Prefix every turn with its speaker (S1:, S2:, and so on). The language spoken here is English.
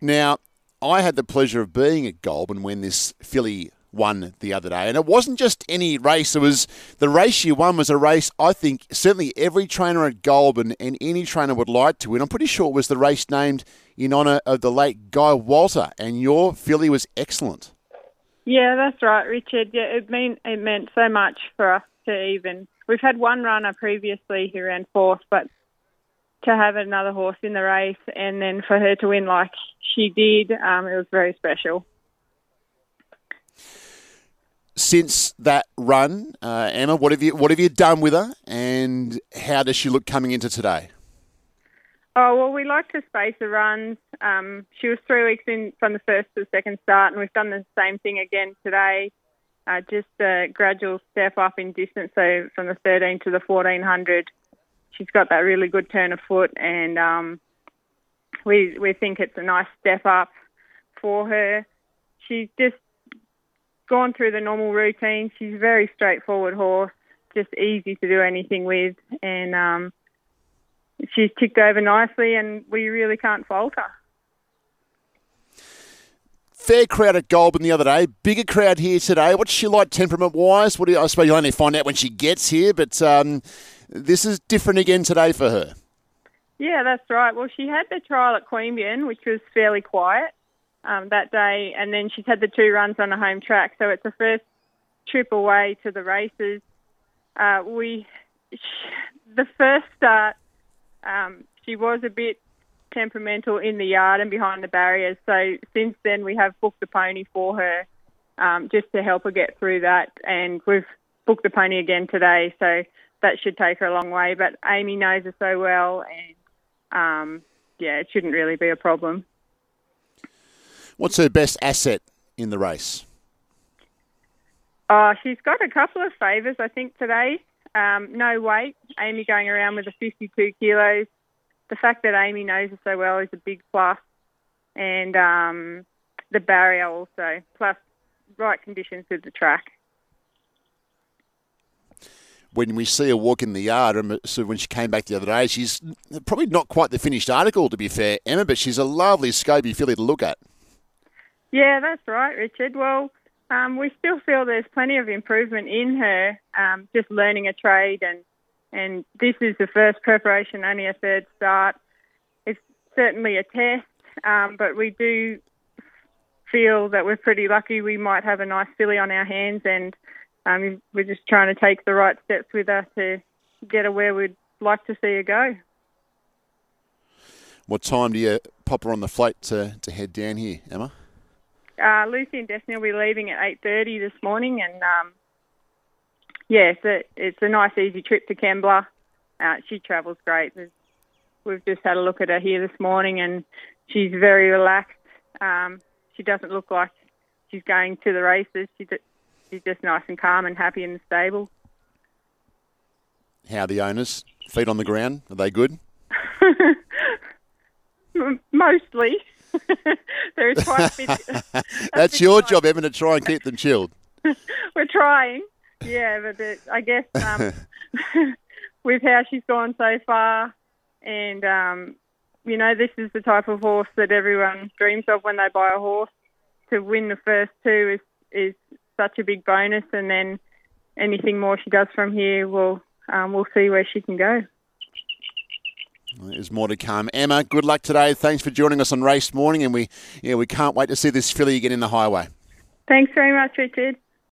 S1: Now, I had the pleasure of being at Goulburn when this filly won the other day. And it wasn't just any race. It was the race she won was a race I think certainly every trainer at Goulburn and any trainer would like to win. I'm pretty sure it was the race named in honour of the late Guy Walker, and your filly was excellent.
S2: Yeah, that's right, Richard. Yeah, it mean it meant so much for us to even. We've had one runner previously who ran fourth, but to have another horse in the race and then for her to win like she did, um, it was very special
S1: since that run, uh, Emma, what have you what have you done with her, and how does she look coming into today?
S2: Oh well, we like to space the runs. Um, she was three weeks in from the first to the second start, and we've done the same thing again today. Uh, just a gradual step up in distance, so from the 13 to the 1400. She's got that really good turn of foot, and um, we we think it's a nice step up for her. She's just gone through the normal routine. She's a very straightforward horse, just easy to do anything with, and um, she's ticked over nicely, and we really can't fault her.
S1: Fair crowd at Goulburn the other day. Bigger crowd here today. What's she like temperament wise? What do you, I suppose you'll only find out when she gets here, but um, this is different again today for her.
S2: Yeah, that's right. Well, she had the trial at Queanbeyan, which was fairly quiet, um, that day, and then she's had the two runs on the home track. So it's the first trip away to the races. Uh, we, the first start, um, she was a bit temperamental in the yard and behind the barriers. So since then, we have booked a pony for her um, just to help her get through that, and we've booked the pony again today. So that should take her a long way. But Amy knows her so well, and um, yeah, it shouldn't really be a problem.
S1: What's her best asset in the race?
S2: Oh, she's got a couple of favours, I think, today. Um, no weight. Amy going around with a 52 kilos. The fact that Amy knows her so well is a big plus. And um, the barrier also, plus right conditions with the track.
S1: When we see her walk in the yard, and so when she came back the other day, she's probably not quite the finished article, to be fair, Emma, but she's a lovely, scopy filly to look at.
S2: Yeah, that's right, Richard. Well, um, we still feel there's plenty of improvement in her, um, just learning a trade, and and this is the first preparation, only a third start. It's certainly a test, um, but we do feel that we're pretty lucky. We might have a nice filly on our hands, and um, we're just trying to take the right steps with her to get her where we'd like to see her go.
S1: What time do you pop her on the flight to, to head down here, Emma?
S2: Uh, Lucy and Destiny will be leaving at 8.30 this morning and um, yeah, it's a, it's a nice easy trip to Kembla. Uh, she travels great. we've just had a look at her here this morning and she's very relaxed. Um, she doesn't look like she's going to the races. She's, she's just nice and calm and happy in the stable.
S1: How are the owners? Feet on the ground? Are they good?
S2: Mostly. there is quite a bit.
S1: That's your job, Evan, to try and keep them chilled.
S2: We're trying, yeah, but it, I guess um, with how she's gone so far, and um, you know, this is the type of horse that everyone dreams of when they buy a horse. To win the first two is is such a big bonus, and then anything more she does from here, we'll um, we'll see where she can go.
S1: There's more to come. Emma, good luck today. Thanks for joining us on race morning, and we yeah we can't wait to see this filly again in the highway.
S2: Thanks very much, Richard.